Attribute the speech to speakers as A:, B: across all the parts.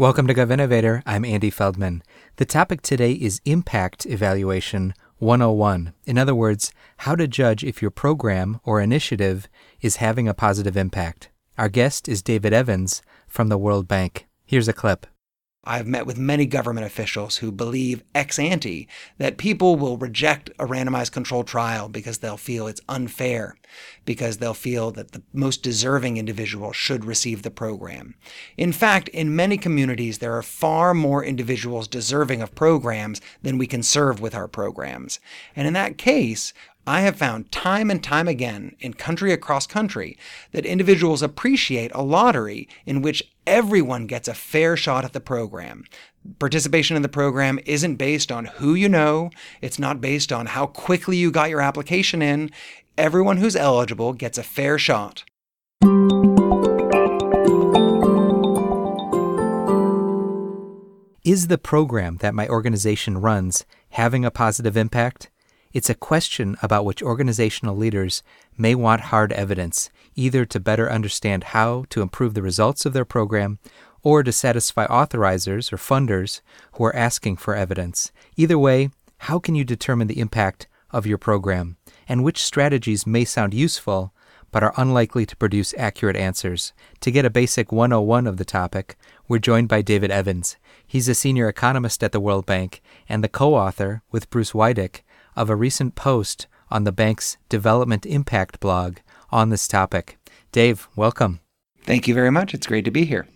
A: Welcome to GovInnovator. I'm Andy Feldman. The topic today is Impact Evaluation 101. In other words, how to judge if your program or initiative is having a positive impact. Our guest is David Evans from the World Bank. Here's a clip.
B: I've met with many government officials who believe ex ante that people will reject a randomized controlled trial because they'll feel it's unfair, because they'll feel that the most deserving individual should receive the program. In fact, in many communities, there are far more individuals deserving of programs than we can serve with our programs. And in that case, I have found time and time again in country across country that individuals appreciate a lottery in which everyone gets a fair shot at the program. Participation in the program isn't based on who you know, it's not based on how quickly you got your application in. Everyone who's eligible gets a fair shot.
A: Is the program that my organization runs having a positive impact? It's a question about which organizational leaders may want hard evidence, either to better understand how to improve the results of their program or to satisfy authorizers or funders who are asking for evidence. Either way, how can you determine the impact of your program and which strategies may sound useful but are unlikely to produce accurate answers? To get a basic 101 of the topic, we're joined by David Evans. He's a senior economist at the World Bank and the co author, with Bruce Wydick, of a recent post on the bank's Development Impact blog on this topic. Dave, welcome.
B: Thank you very much. It's great to be here.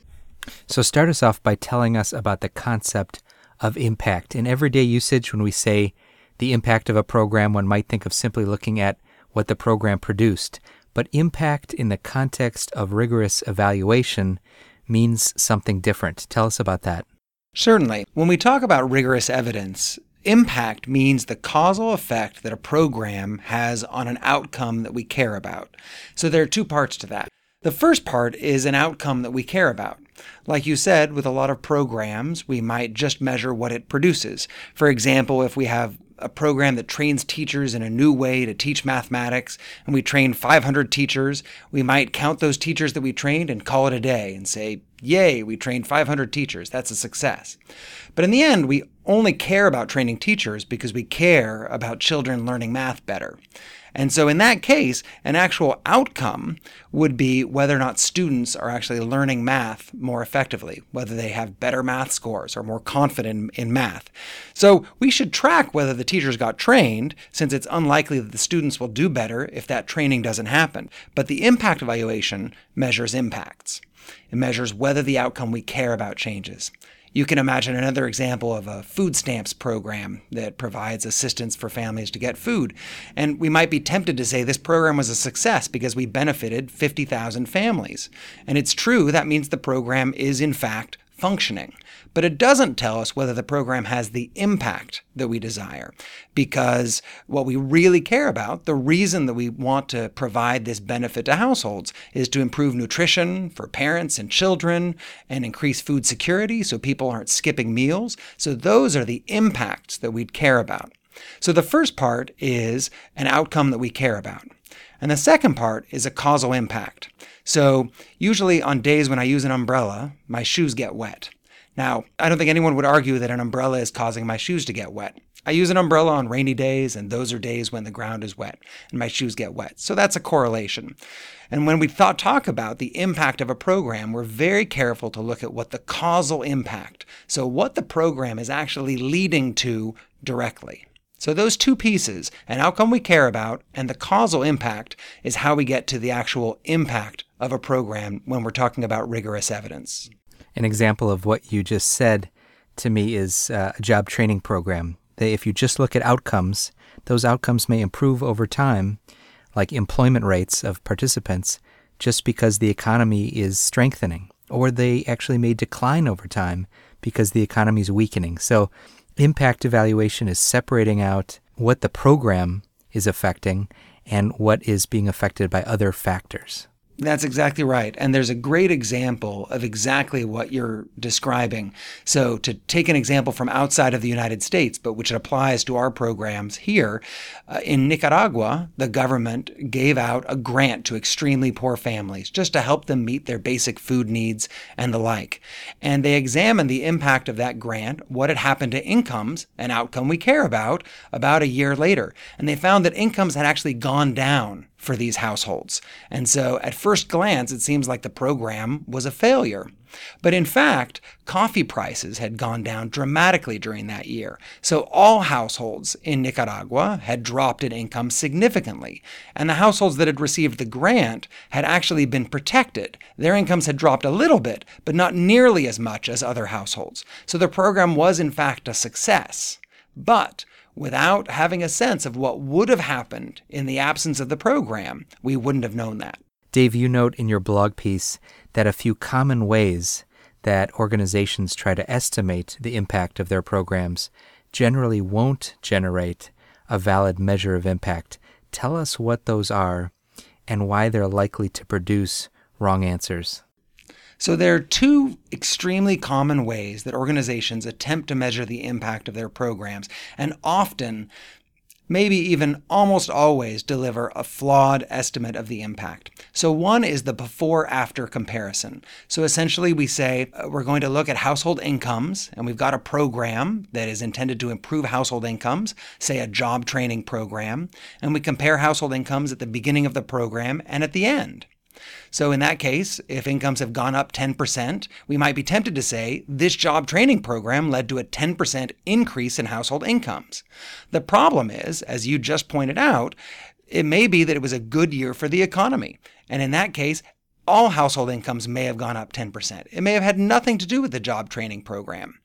A: So, start us off by telling us about the concept of impact. In everyday usage, when we say the impact of a program, one might think of simply looking at what the program produced. But impact in the context of rigorous evaluation means something different. Tell us about that.
B: Certainly. When we talk about rigorous evidence, Impact means the causal effect that a program has on an outcome that we care about. So there are two parts to that. The first part is an outcome that we care about. Like you said, with a lot of programs, we might just measure what it produces. For example, if we have a program that trains teachers in a new way to teach mathematics, and we train 500 teachers, we might count those teachers that we trained and call it a day and say, Yay, we trained 500 teachers. That's a success. But in the end, we only care about training teachers because we care about children learning math better. And so, in that case, an actual outcome would be whether or not students are actually learning math more effectively, whether they have better math scores or more confident in, math. So, we should track whether the teachers got trained, since it's unlikely that the students will do better if that training doesn't happen. But the impact evaluation measures impacts. It measures whether the outcome we care about changes. You can imagine another example of a food stamps program that provides assistance for families to get food. And we might be tempted to say this program was a success because we benefited 50,000 families. And it's true, that means the program is in fact functioning. But it doesn't tell us whether the program has the impact that we desire. Because what we really care about, the reason that we want to provide this benefit to households, is to improve nutrition for parents and children and increase food security so people aren't skipping meals. So those are the impacts that we'd care about. So the first part is an outcome that we care about. And the second part is a causal impact. So, usually on days when I use an umbrella, my shoes get wet. Now, I don't think anyone would argue that an umbrella is causing my shoes to get wet. I use an umbrella on rainy days, and those are days when the ground is wet and my shoes get wet. So that's a correlation. And when we thought, talk about the impact of a program, we're very careful to look at what the causal impact, so what the program is actually leading to directly. So those two pieces, an outcome we care about and the causal impact, is how we get to the actual impact of a program when we're talking about rigorous evidence.
A: An example of what you just said to me is uh, a job training program. They, if you just look at outcomes, those outcomes may improve over time, like employment rates of participants, just because the economy is strengthening, or they actually may decline over time because the economy is weakening. So, impact evaluation is separating out what the program is affecting and what is being affected by other factors.
B: That's exactly right. And there's a great example of exactly what you're describing. So, to take an example from outside of the United States, but which applies to our programs here, uh, in Nicaragua, the government gave out a grant to extremely poor families just to help them meet their basic food needs and the like. And they examined the impact of that grant, what had happened to incomes, an outcome we care about, about a year later. And they found that incomes had actually gone down for these households. And so at first glance, it seems like the program was a failure. But in fact, coffee prices had gone down dramatically during that year. So all households in Nicaragua had dropped in income significantly. And the households that had received the grant had actually been protected. Their incomes had dropped a little bit, but not nearly as much as other households. So the program was in fact a success. But without having a sense of what would have happened in the absence of the program, we wouldn't have known that.
A: Dave, you note in your blog piece that a few common ways that organizations try to estimate the impact of their programs generally won't generate a valid measure of impact. Tell us what those are and why they're likely to produce wrong answers.
B: So, there are two extremely common ways that organizations attempt to measure the impact of their programs, and often, maybe even almost always, deliver a flawed estimate of the impact. So, one is the before after comparison. So, essentially, we say uh, we're going to look at household incomes, and we've got a program that is intended to improve household incomes, say a job training program, and we compare household incomes at the beginning of the program and at the end. So, in that case, if incomes have gone up 10%, we might be tempted to say this job training program led to a 10% increase in household incomes. The problem is, as you just pointed out, it may be that it was a good year for the economy. And in that case, all household incomes may have gone up 10%. It may have had nothing to do with the job training program.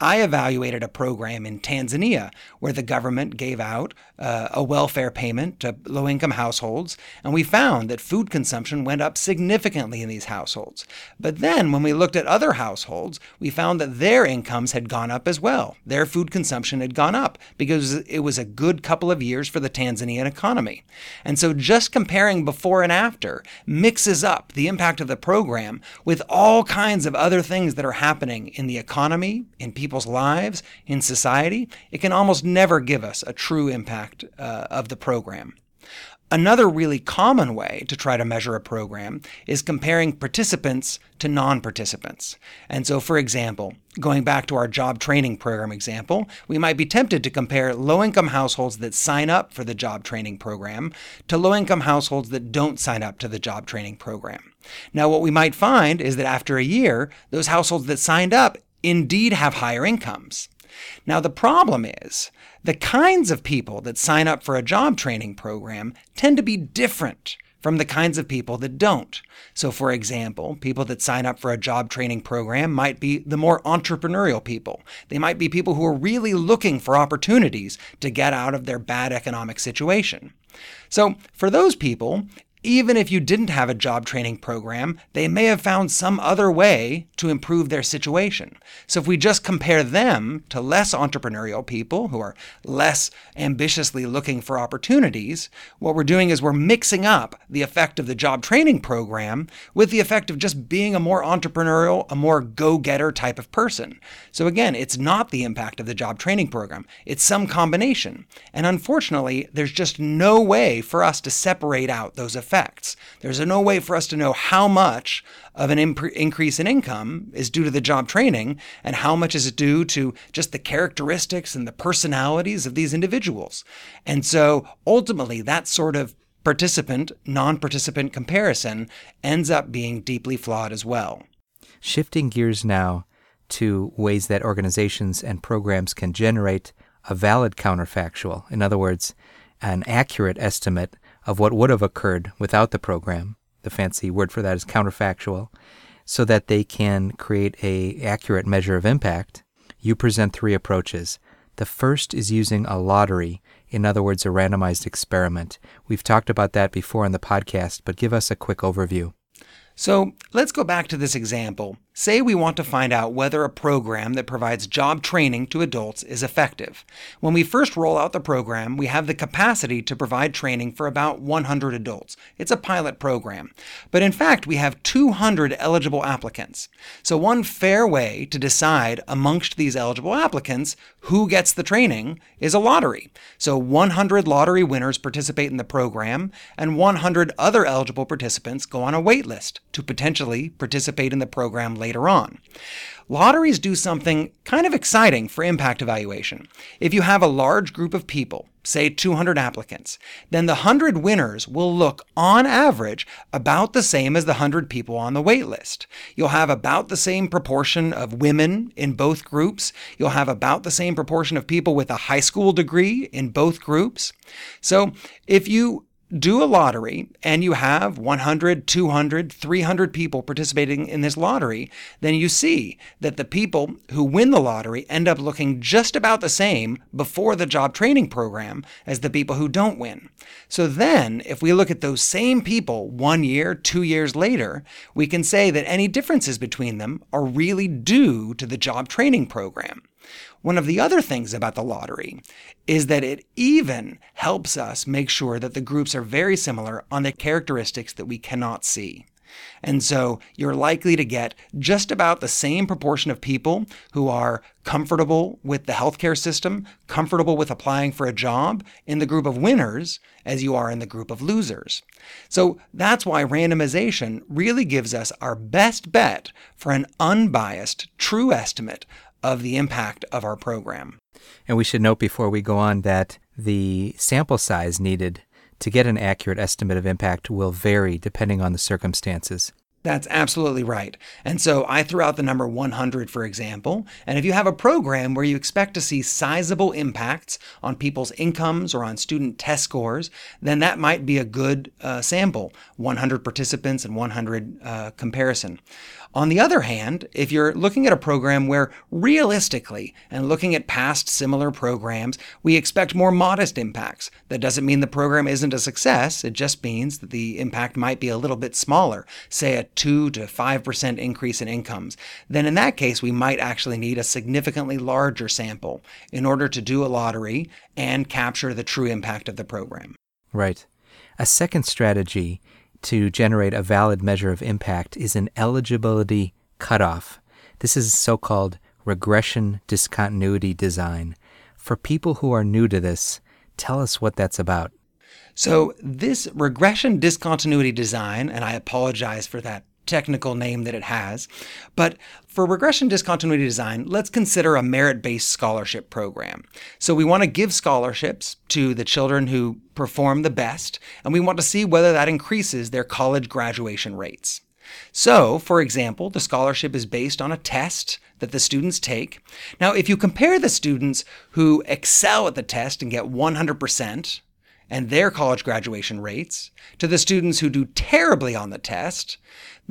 B: I evaluated a program in Tanzania where the government gave out uh, a welfare payment to low income households, and we found that food consumption went up significantly in these households. But then when we looked at other households, we found that their incomes had gone up as well. Their food consumption had gone up because it was a good couple of years for the Tanzanian economy. And so just comparing before and after mixes up the impact of the program with all kinds of other things that are happening in the economy, in people people's lives, in society, it can almost never give us a true impact uh, of the program. Another really common way to try to measure a program is comparing participants to non participants. And so, for example, going back to our job training program example, we might be tempted to compare low income households that sign up for the job training program to low income households that don't sign up to the job training program. Now, what we might find is that after a year, those households that signed up indeed have higher incomes. Now, the problem is the kinds of people that sign up for a job training program tend to be different from the kinds of people that don't. So, for example, people that sign up for a job training program might be the more entrepreneurial people. They might be people who are really looking for opportunities to get out of their bad economic situation. So, for those people, even if you didn't have a job training program, they may have found some other way to improve their situation. So if we just compare them to less entrepreneurial people who are less ambitiously looking for opportunities, what we're doing is we're mixing up the effect of the job training program with the effect of just being a more entrepreneurial, a more go getter type of person. So again, it's not the impact of the job training program, it's some combination. And unfortunately, there's just no way for us to separate out those effects effects. There's no way for us to know how much of an imp- increase in income is due to the job training and how much is it due to just the characteristics and the personalities of these individuals. And so ultimately, that sort of participant non participant comparison ends up being deeply flawed as well.
A: Shifting gears now to ways that organizations and programs can generate a valid counterfactual. In other words, an accurate estimate of what would have occurred without the program. The fancy word for that is counterfactual, so that they can create a accurate measure of impact. You present three approaches. The first is using a lottery, in other words, a randomized experiment. We've talked about that before on the podcast, but give us a quick overview.
B: So let's go back to this example. Say we want to find out whether a program that provides job training to adults is effective. When we first roll out the program, we have the capacity to provide training for about 100 adults. It's a pilot program. But in fact, we have 200 eligible applicants. So, one fair way to decide amongst these eligible applicants who gets the training is a lottery. So, 100 lottery winners participate in the program, and 100 other eligible participants go on a wait list to potentially participate in the program later on. Lotteries do something kind of exciting for impact evaluation. If you have a large group of people, say 200 applicants, then the 100 winners will look on average about the same as the 100 people on the wait list. You'll have about the same proportion of women in both groups. You'll have about the same proportion of people with a high school degree in both groups. So if you do a lottery and you have 100, 200, 300 people participating in this lottery, then you see that the people who win the lottery end up looking just about the same before the job training program as the people who don't win. So then, if we look at those same people one year, two years later, we can say that any differences between them are really due to the job training program. One of the other things about the lottery is that it even helps us make sure that the groups are very similar on the characteristics that we cannot see. And so you're likely to get just about the same proportion of people who are comfortable with the healthcare system, comfortable with applying for a job in the group of winners as you are in the group of losers. So that's why randomization really gives us our best bet for an unbiased, true estimate of the impact of our program.
A: And we should note before we go on that the sample size needed to get an accurate estimate of impact will vary depending on the circumstances.
B: That's absolutely right. And so I threw out the number 100, for example. And if you have a program where you expect to see sizable impacts on people's incomes or on student test scores, then that might be a good uh, sample 100 participants and 100 uh, comparison. On the other hand, if you're looking at a program where realistically and looking at past similar programs, we expect more modest impacts, that doesn't mean the program isn't a success. It just means that the impact might be a little bit smaller, say a 2 to 5% increase in incomes. Then in that case, we might actually need a significantly larger sample in order to do a lottery and capture the true impact of the program.
A: Right. A second strategy to generate a valid measure of impact is an eligibility cutoff. This is so called regression discontinuity design. For people who are new to this, tell us what that's about.
B: So, this regression discontinuity design, and I apologize for that technical name that it has. But for regression discontinuity design, let's consider a merit based scholarship program. So we want to give scholarships to the children who perform the best, and we want to see whether that increases their college graduation rates. So, for example, the scholarship is based on a test that the students take. Now, if you compare the students who excel at the test and get 100%, and their college graduation rates to the students who do terribly on the test,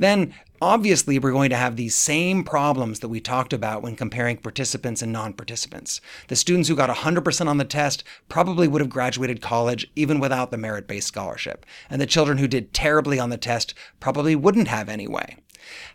B: then obviously we're going to have these same problems that we talked about when comparing participants and non participants. The students who got 100% on the test probably would have graduated college even without the merit based scholarship, and the children who did terribly on the test probably wouldn't have anyway.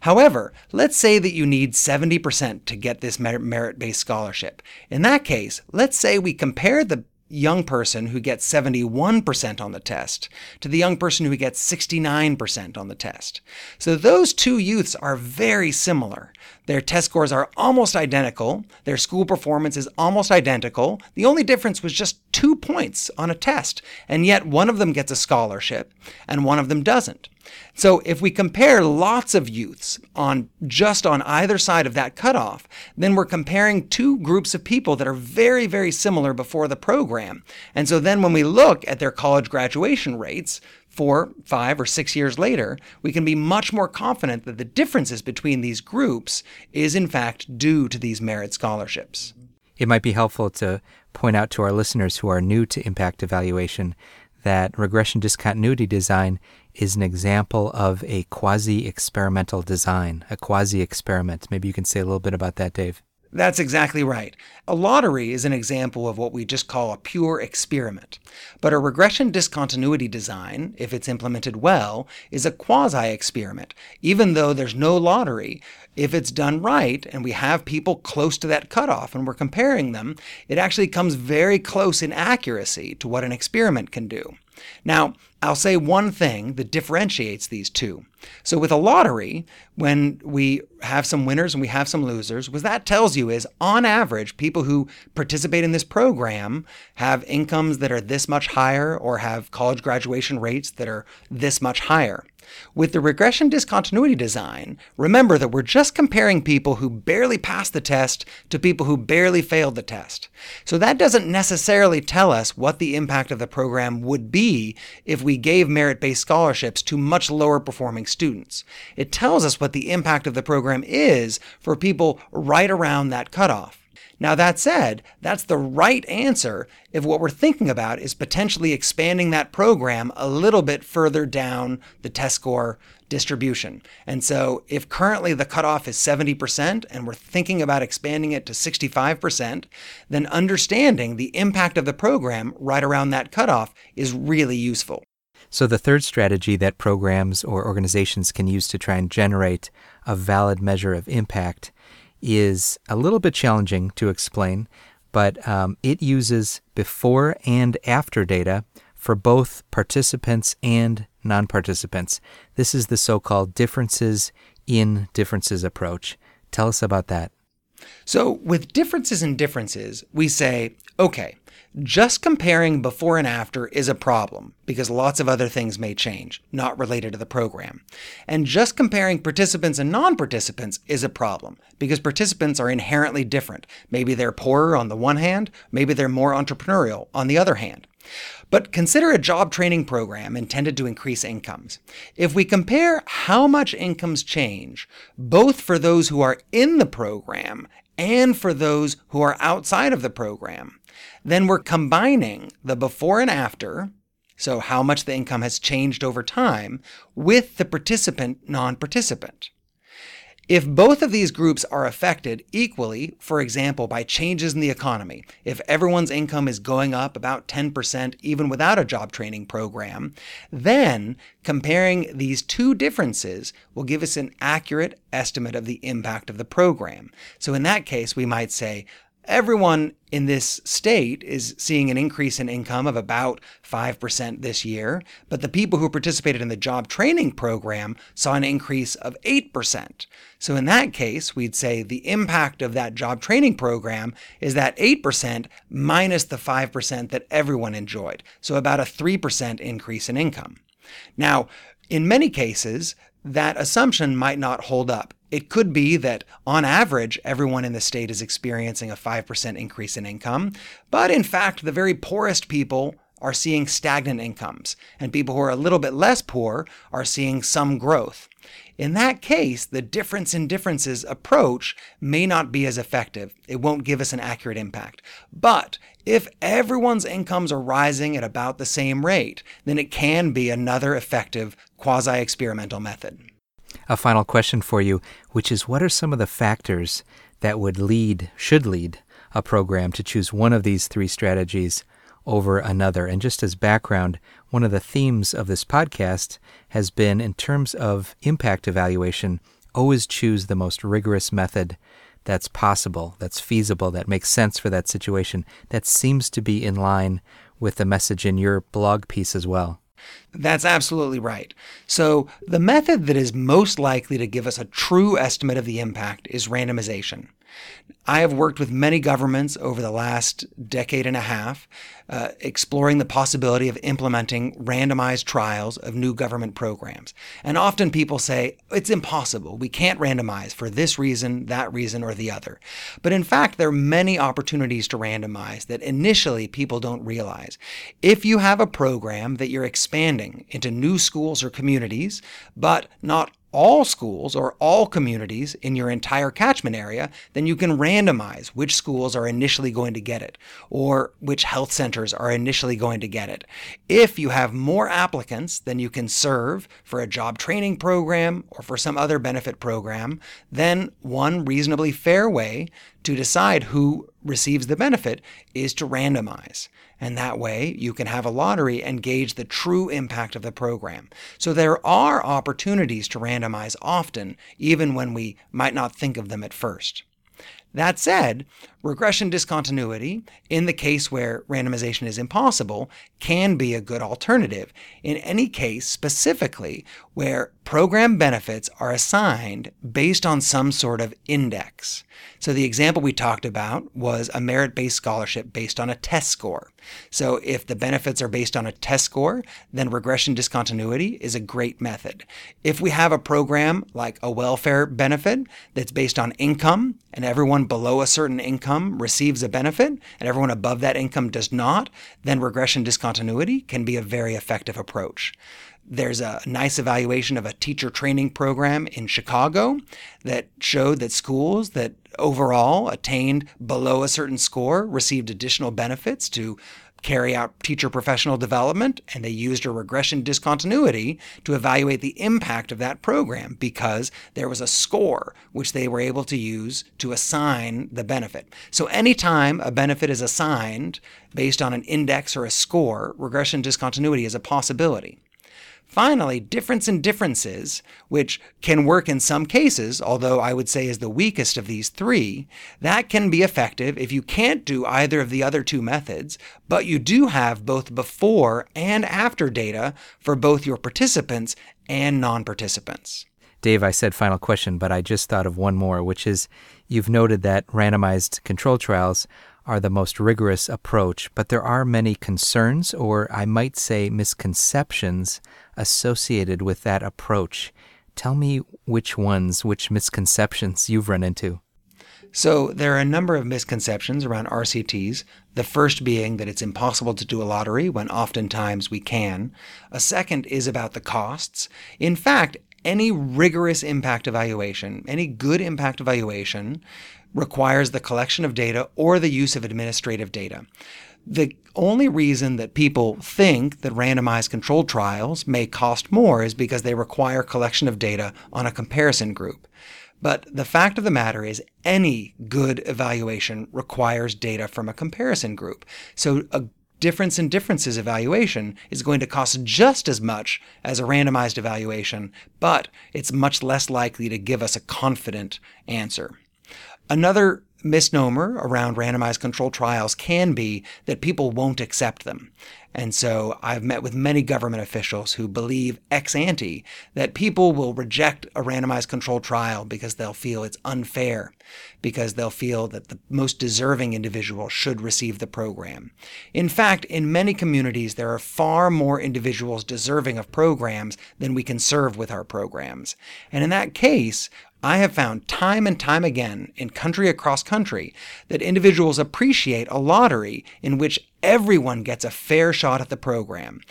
B: However, let's say that you need 70% to get this merit based scholarship. In that case, let's say we compare the young person who gets 71% on the test to the young person who gets 69% on the test. So those two youths are very similar. Their test scores are almost identical. Their school performance is almost identical. The only difference was just two points on a test. And yet one of them gets a scholarship and one of them doesn't. So if we compare lots of youths on just on either side of that cutoff, then we're comparing two groups of people that are very, very similar before the program. And so then when we look at their college graduation rates, four, five, or six years later, we can be much more confident that the differences between these groups is in fact due to these merit scholarships.
A: It might be helpful to point out to our listeners who are new to impact evaluation that regression discontinuity design is an example of a quasi experimental design, a quasi experiment. Maybe you can say a little bit about that, Dave.
B: That's exactly right. A lottery is an example of what we just call a pure experiment. But a regression discontinuity design, if it's implemented well, is a quasi experiment. Even though there's no lottery, if it's done right and we have people close to that cutoff and we're comparing them, it actually comes very close in accuracy to what an experiment can do. Now, I'll say one thing that differentiates these two. So with a lottery, when we have some winners and we have some losers, what that tells you is on average, people who participate in this program have incomes that are this much higher or have college graduation rates that are this much higher. With the regression discontinuity design, remember that we're just comparing people who barely passed the test to people who barely failed the test. So that doesn't necessarily tell us what the impact of the program would be if we gave merit based scholarships to much lower performing students. It tells us what the impact of the program is for people right around that cutoff. Now, that said, that's the right answer if what we're thinking about is potentially expanding that program a little bit further down the test score distribution. And so, if currently the cutoff is 70% and we're thinking about expanding it to 65%, then understanding the impact of the program right around that cutoff is really useful.
A: So, the third strategy that programs or organizations can use to try and generate a valid measure of impact is a little bit challenging to explain, but um, it uses before and after data for both participants and non participants. This is the so called differences in differences approach. Tell us about that.
B: So, with differences in differences, we say, okay, just comparing before and after is a problem because lots of other things may change, not related to the program. And just comparing participants and non participants is a problem because participants are inherently different. Maybe they're poorer on the one hand, maybe they're more entrepreneurial on the other hand. But consider a job training program intended to increase incomes. If we compare how much incomes change, both for those who are in the program and for those who are outside of the program, then we're combining the before and after, so how much the income has changed over time, with the participant non participant. If both of these groups are affected equally, for example, by changes in the economy, if everyone's income is going up about 10% even without a job training program, then comparing these two differences will give us an accurate estimate of the impact of the program. So in that case, we might say Everyone in this state is seeing an increase in income of about 5% this year, but the people who participated in the job training program saw an increase of 8%. So in that case, we'd say the impact of that job training program is that 8% minus the 5% that everyone enjoyed. So about a 3% increase in income. Now, in many cases, that assumption might not hold up. It could be that on average, everyone in the state is experiencing a 5% increase in income, but in fact, the very poorest people are seeing stagnant incomes, and people who are a little bit less poor are seeing some growth. In that case, the difference in differences approach may not be as effective. It won't give us an accurate impact. But if everyone's incomes are rising at about the same rate, then it can be another effective quasi experimental method.
A: A final question for you, which is what are some of the factors that would lead, should lead, a program to choose one of these three strategies over another? And just as background, one of the themes of this podcast has been in terms of impact evaluation, always choose the most rigorous method that's possible, that's feasible, that makes sense for that situation. That seems to be in line with the message in your blog piece as well.
B: That's absolutely right. So, the method that is most likely to give us a true estimate of the impact is randomization. I have worked with many governments over the last decade and a half, uh, exploring the possibility of implementing randomized trials of new government programs. And often people say, it's impossible. We can't randomize for this reason, that reason, or the other. But in fact, there are many opportunities to randomize that initially people don't realize. If you have a program that you're expanding into new schools or communities, but not all schools or all communities in your entire catchment area, then you can randomize which schools are initially going to get it or which health centers are initially going to get it. If you have more applicants than you can serve for a job training program or for some other benefit program, then one reasonably fair way to decide who receives the benefit is to randomize. And that way you can have a lottery and gauge the true impact of the program. So there are opportunities to randomize often, even when we might not think of them at first. That said, regression discontinuity, in the case where randomization is impossible, can be a good alternative. In any case, specifically, where program benefits are assigned based on some sort of index. So the example we talked about was a merit-based scholarship based on a test score. So if the benefits are based on a test score, then regression discontinuity is a great method. If we have a program like a welfare benefit that's based on income and everyone below a certain income receives a benefit and everyone above that income does not, then regression discontinuity can be a very effective approach. There's a nice evaluation of a teacher training program in Chicago that showed that schools that overall attained below a certain score received additional benefits to carry out teacher professional development, and they used a regression discontinuity to evaluate the impact of that program because there was a score which they were able to use to assign the benefit. So, anytime a benefit is assigned based on an index or a score, regression discontinuity is a possibility. Finally, difference in differences, which can work in some cases, although I would say is the weakest of these three, that can be effective if you can't do either of the other two methods, but you do have both before and after data for both your participants and non participants.
A: Dave, I said final question, but I just thought of one more, which is you've noted that randomized control trials are the most rigorous approach, but there are many concerns, or I might say misconceptions, associated with that approach. Tell me which ones, which misconceptions you've run into.
B: So, there are a number of misconceptions around RCTs. The first being that it's impossible to do a lottery when oftentimes we can. A second is about the costs. In fact, any rigorous impact evaluation, any good impact evaluation, requires the collection of data or the use of administrative data. The only reason that people think that randomized controlled trials may cost more is because they require collection of data on a comparison group. But the fact of the matter is, any good evaluation requires data from a comparison group. So a difference in differences evaluation is going to cost just as much as a randomized evaluation, but it's much less likely to give us a confident answer. Another misnomer around randomized controlled trials can be that people won't accept them. And so I've met with many government officials who believe ex ante that people will reject a randomized controlled trial because they'll feel it's unfair, because they'll feel that the most deserving individual should receive the program. In fact, in many communities, there are far more individuals deserving of programs than we can serve with our programs. And in that case, I have found time and time again in country across country that individuals appreciate a lottery in which everyone gets a fair shot at the program.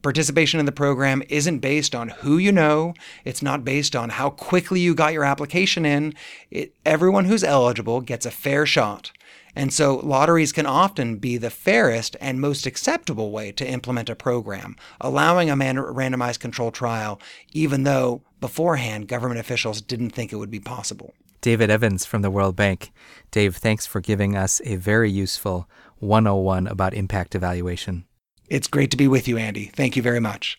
B: Participation in the program isn't based on who you know. It's not based on how quickly you got your application in. It, everyone who's eligible gets a fair shot. And so lotteries can often be the fairest and most acceptable way to implement a program, allowing a man- randomized control trial, even though beforehand government officials didn't think it would be possible.
A: David Evans from the World Bank. Dave, thanks for giving us a very useful 101 about impact evaluation.
B: It's great to be with you, Andy. Thank you very much.